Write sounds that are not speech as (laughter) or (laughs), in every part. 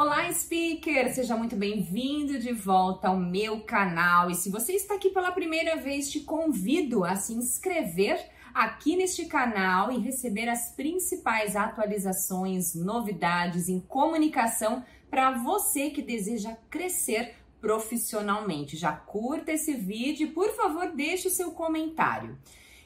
Olá, speaker! Seja muito bem-vindo de volta ao meu canal. E se você está aqui pela primeira vez, te convido a se inscrever aqui neste canal e receber as principais atualizações, novidades em comunicação para você que deseja crescer profissionalmente. Já curta esse vídeo e, por favor, deixe o seu comentário.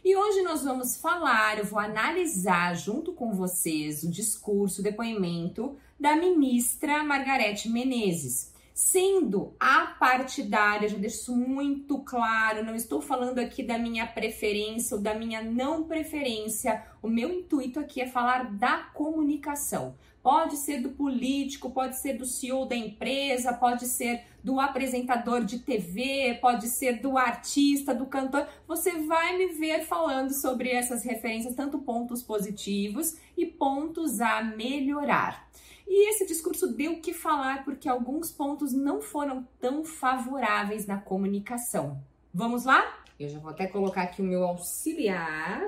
E hoje nós vamos falar, eu vou analisar junto com vocês o discurso, o depoimento da ministra Margarete Menezes. Sendo a partidária, já deixo isso muito claro, não estou falando aqui da minha preferência ou da minha não preferência. O meu intuito aqui é falar da comunicação. Pode ser do político, pode ser do CEO da empresa, pode ser do apresentador de TV, pode ser do artista, do cantor. Você vai me ver falando sobre essas referências, tanto pontos positivos e pontos a melhorar. E esse discurso deu o que falar porque alguns pontos não foram tão favoráveis na comunicação. Vamos lá? Eu já vou até colocar aqui o meu auxiliar.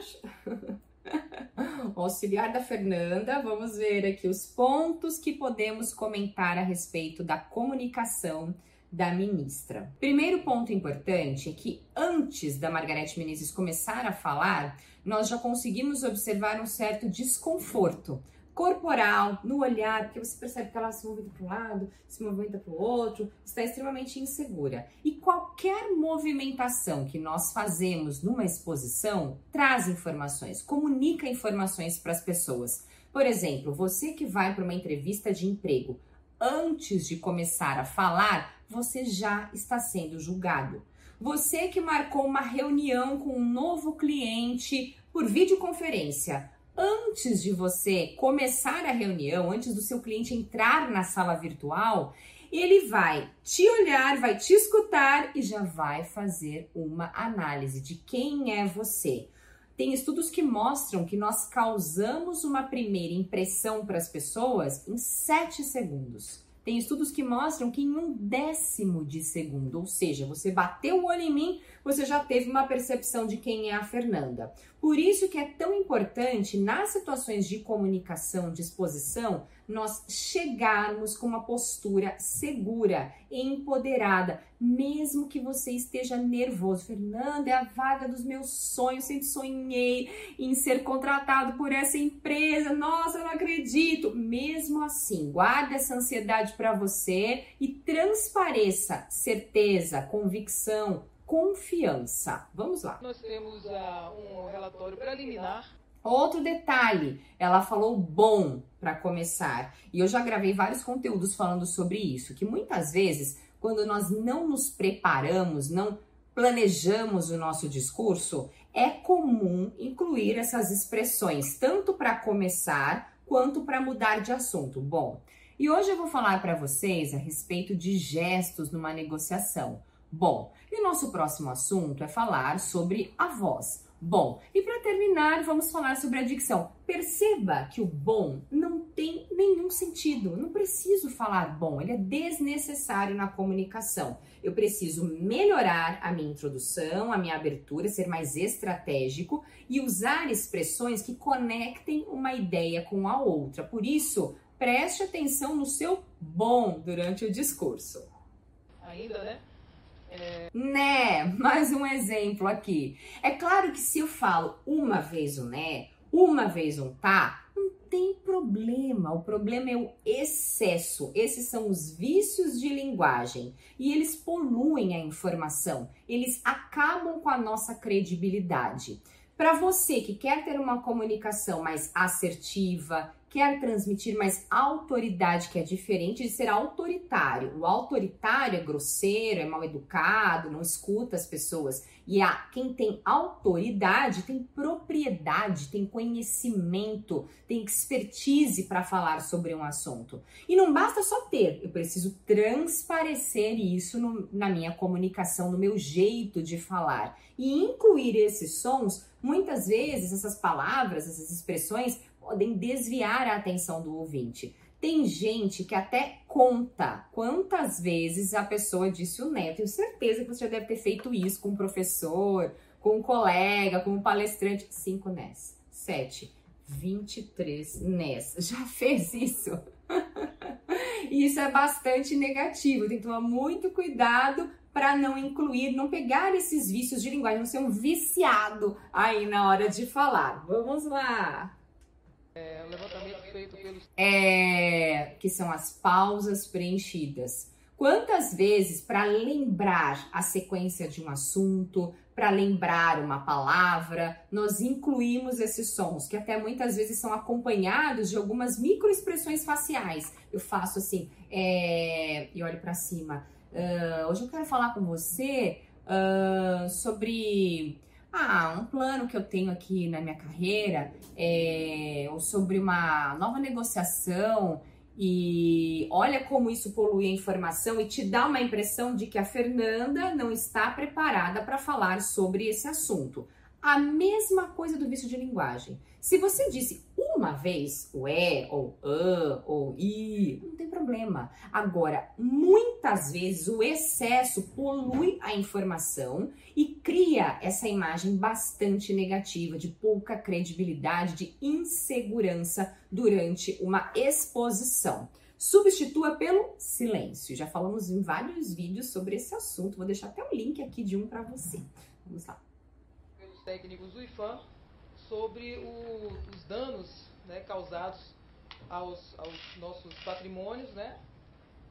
o (laughs) auxiliar da Fernanda. Vamos ver aqui os pontos que podemos comentar a respeito da comunicação da ministra. Primeiro ponto importante é que antes da Margarete Menezes começar a falar, nós já conseguimos observar um certo desconforto corporal, no olhar, porque você percebe que ela se movimenta para um lado, se movimenta para o outro, está extremamente insegura. E qualquer movimentação que nós fazemos numa exposição traz informações, comunica informações para as pessoas. Por exemplo, você que vai para uma entrevista de emprego, antes de começar a falar, você já está sendo julgado. Você que marcou uma reunião com um novo cliente por videoconferência, antes de você começar a reunião, antes do seu cliente entrar na sala virtual, ele vai te olhar, vai te escutar e já vai fazer uma análise de quem é você. Tem estudos que mostram que nós causamos uma primeira impressão para as pessoas em 7 segundos. Tem estudos que mostram que em um décimo de segundo, ou seja, você bateu o olho em mim, você já teve uma percepção de quem é a Fernanda. Por isso que é tão importante nas situações de comunicação, de exposição, nós chegarmos com uma postura segura, empoderada, mesmo que você esteja nervoso. Fernanda, é a vaga dos meus sonhos, sempre sonhei em ser contratado por essa empresa. Nossa, eu não acredito. Mesmo assim, guarde essa ansiedade para você e transpareça certeza, convicção, confiança. Vamos lá. Nós temos uh, um relatório preliminar. Outro detalhe, ela falou bom para começar. E eu já gravei vários conteúdos falando sobre isso, que muitas vezes, quando nós não nos preparamos, não planejamos o nosso discurso, é comum incluir essas expressões, tanto para começar quanto para mudar de assunto. Bom, e hoje eu vou falar para vocês a respeito de gestos numa negociação. Bom, e o nosso próximo assunto é falar sobre a voz. Bom, e para terminar, vamos falar sobre a dicção. Perceba que o bom não tem nenhum sentido. Não preciso falar bom, ele é desnecessário na comunicação. Eu preciso melhorar a minha introdução, a minha abertura, ser mais estratégico e usar expressões que conectem uma ideia com a outra. Por isso, preste atenção no seu bom durante o discurso. Ainda, né? Né, mais um exemplo aqui. É claro que se eu falo uma vez o né, uma vez um tá, não tem problema. O problema é o excesso. Esses são os vícios de linguagem e eles poluem a informação. Eles acabam com a nossa credibilidade. Para você que quer ter uma comunicação mais assertiva, quer transmitir mais autoridade, que é diferente de ser autoritário. O autoritário é grosseiro, é mal educado, não escuta as pessoas. E a quem tem autoridade tem propriedade, tem conhecimento, tem expertise para falar sobre um assunto. E não basta só ter, eu preciso transparecer isso no, na minha comunicação, no meu jeito de falar. E incluir esses sons, muitas vezes essas palavras, essas expressões podem desviar a atenção do ouvinte. Tem gente que até conta quantas vezes a pessoa disse o neto. Tenho certeza que você já deve ter feito isso com um professor, com um colega, com um palestrante. Cinco NES. Sete. 23 NES. (laughs) Já fez isso? (laughs) Isso é bastante negativo. Tem que tomar muito cuidado para não incluir, não pegar esses vícios de linguagem, não ser um viciado aí na hora de falar. Vamos lá. É. É, que são as pausas preenchidas. Quantas vezes, para lembrar a sequência de um assunto, para lembrar uma palavra, nós incluímos esses sons, que até muitas vezes são acompanhados de algumas microexpressões faciais. Eu faço assim, é, e olho para cima. Uh, hoje eu quero falar com você uh, sobre ah, um plano que eu tenho aqui na minha carreira, é, ou sobre uma nova negociação e olha como isso polui a informação e te dá uma impressão de que a Fernanda não está preparada para falar sobre esse assunto. A mesma coisa do vício de linguagem. Se você disse uma vez o é, ou a, ou i, não tem problema. Agora, muitas vezes o excesso polui a informação e cria essa imagem bastante negativa, de pouca credibilidade, de insegurança durante uma exposição. Substitua pelo silêncio. Já falamos em vários vídeos sobre esse assunto. Vou deixar até o link aqui de um para você. Vamos lá. Pelos técnicos do IFAM sobre o, os danos né, causados aos, aos nossos patrimônios, né?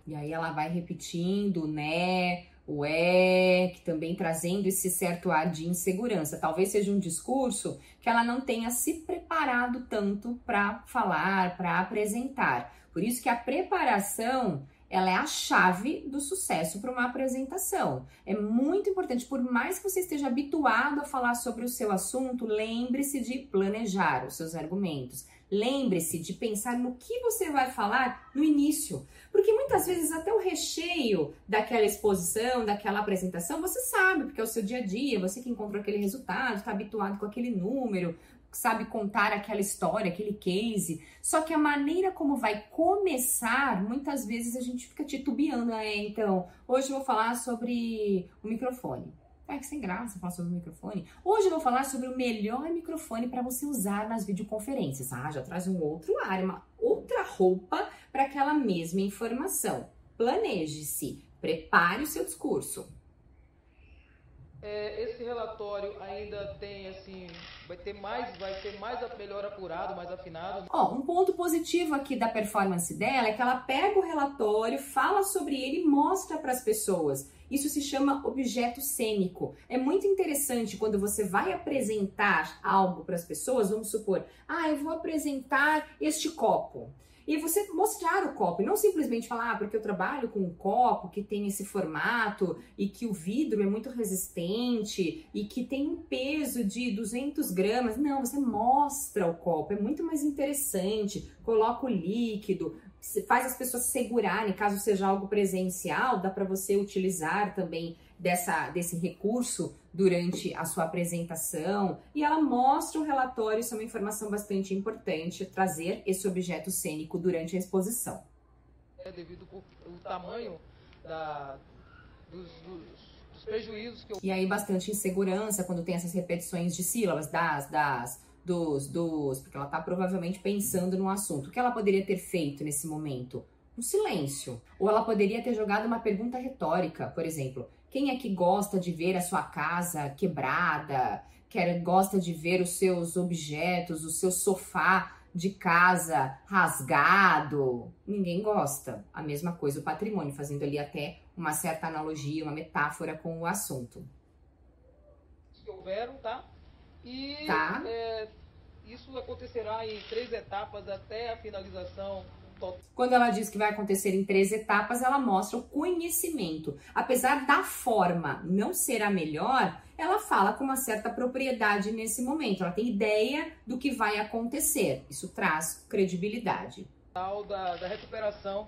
E aí ela vai repetindo, né, o é, que também trazendo esse certo ar de insegurança. Talvez seja um discurso que ela não tenha se preparado tanto para falar, para apresentar. Por isso que a preparação ela é a chave do sucesso para uma apresentação. É muito importante, por mais que você esteja habituado a falar sobre o seu assunto, lembre-se de planejar os seus argumentos. Lembre-se de pensar no que você vai falar no início, porque muitas vezes até o recheio daquela exposição, daquela apresentação, você sabe, porque é o seu dia a dia, você que encontrou aquele resultado, está habituado com aquele número, sabe contar aquela história, aquele case. Só que a maneira como vai começar, muitas vezes a gente fica titubeando. É, então, hoje eu vou falar sobre o microfone. É que sem graça falar sobre o microfone. Hoje eu vou falar sobre o melhor microfone para você usar nas videoconferências. Ah, já traz um outro ar, uma outra roupa para aquela mesma informação. Planeje-se, prepare o seu discurso. É, esse relatório ainda tem assim, vai ter mais, vai ter mais melhor apurado, mais afinado. Ó, um ponto positivo aqui da performance dela é que ela pega o relatório, fala sobre ele e mostra para as pessoas. Isso se chama objeto cênico. É muito interessante quando você vai apresentar algo para as pessoas, vamos supor, ah, eu vou apresentar este copo. E você mostrar o copo, e não simplesmente falar, ah, porque eu trabalho com um copo que tem esse formato e que o vidro é muito resistente e que tem um peso de 200 gramas. Não, você mostra o copo, é muito mais interessante. Coloca o líquido, faz as pessoas segurarem, caso seja algo presencial, dá para você utilizar também dessa, desse recurso durante a sua apresentação. E ela mostra o relatório, isso é uma informação bastante importante, trazer esse objeto cênico durante a exposição. É devido ao tamanho da, dos, dos, dos prejuízos que eu... E aí bastante insegurança quando tem essas repetições de sílabas, das, das dos, dos, porque ela está provavelmente pensando no assunto. O que ela poderia ter feito nesse momento? Um silêncio. Ou ela poderia ter jogado uma pergunta retórica, por exemplo: quem é que gosta de ver a sua casa quebrada? Quer, gosta de ver os seus objetos, o seu sofá de casa rasgado? Ninguém gosta. A mesma coisa o patrimônio, fazendo ali até uma certa analogia, uma metáfora com o assunto. Que houveram, tá? E tá. é, isso acontecerá em três etapas até a finalização. Quando ela diz que vai acontecer em três etapas, ela mostra o conhecimento. Apesar da forma não ser a melhor, ela fala com uma certa propriedade nesse momento. Ela tem ideia do que vai acontecer. Isso traz credibilidade. Da, da recuperação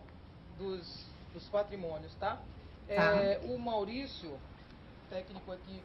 dos, dos patrimônios, tá? tá. É, o Maurício, técnico aqui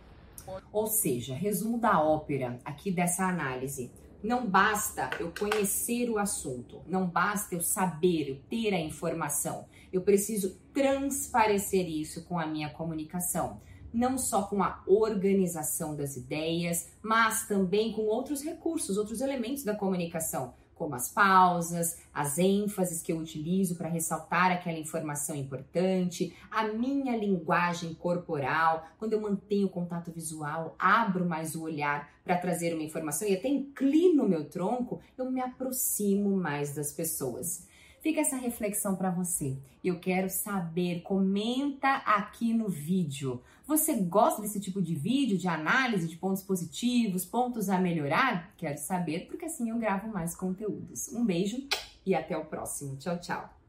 ou seja, resumo da ópera aqui dessa análise. Não basta eu conhecer o assunto, não basta eu saber, eu ter a informação. Eu preciso transparecer isso com a minha comunicação. Não só com a organização das ideias, mas também com outros recursos, outros elementos da comunicação como as pausas, as ênfases que eu utilizo para ressaltar aquela informação importante, a minha linguagem corporal, quando eu mantenho o contato visual, abro mais o olhar para trazer uma informação e até inclino o meu tronco, eu me aproximo mais das pessoas. Fica essa reflexão para você. Eu quero saber, comenta aqui no vídeo. Você gosta desse tipo de vídeo, de análise de pontos positivos, pontos a melhorar? Quero saber, porque assim eu gravo mais conteúdos. Um beijo e até o próximo. Tchau, tchau.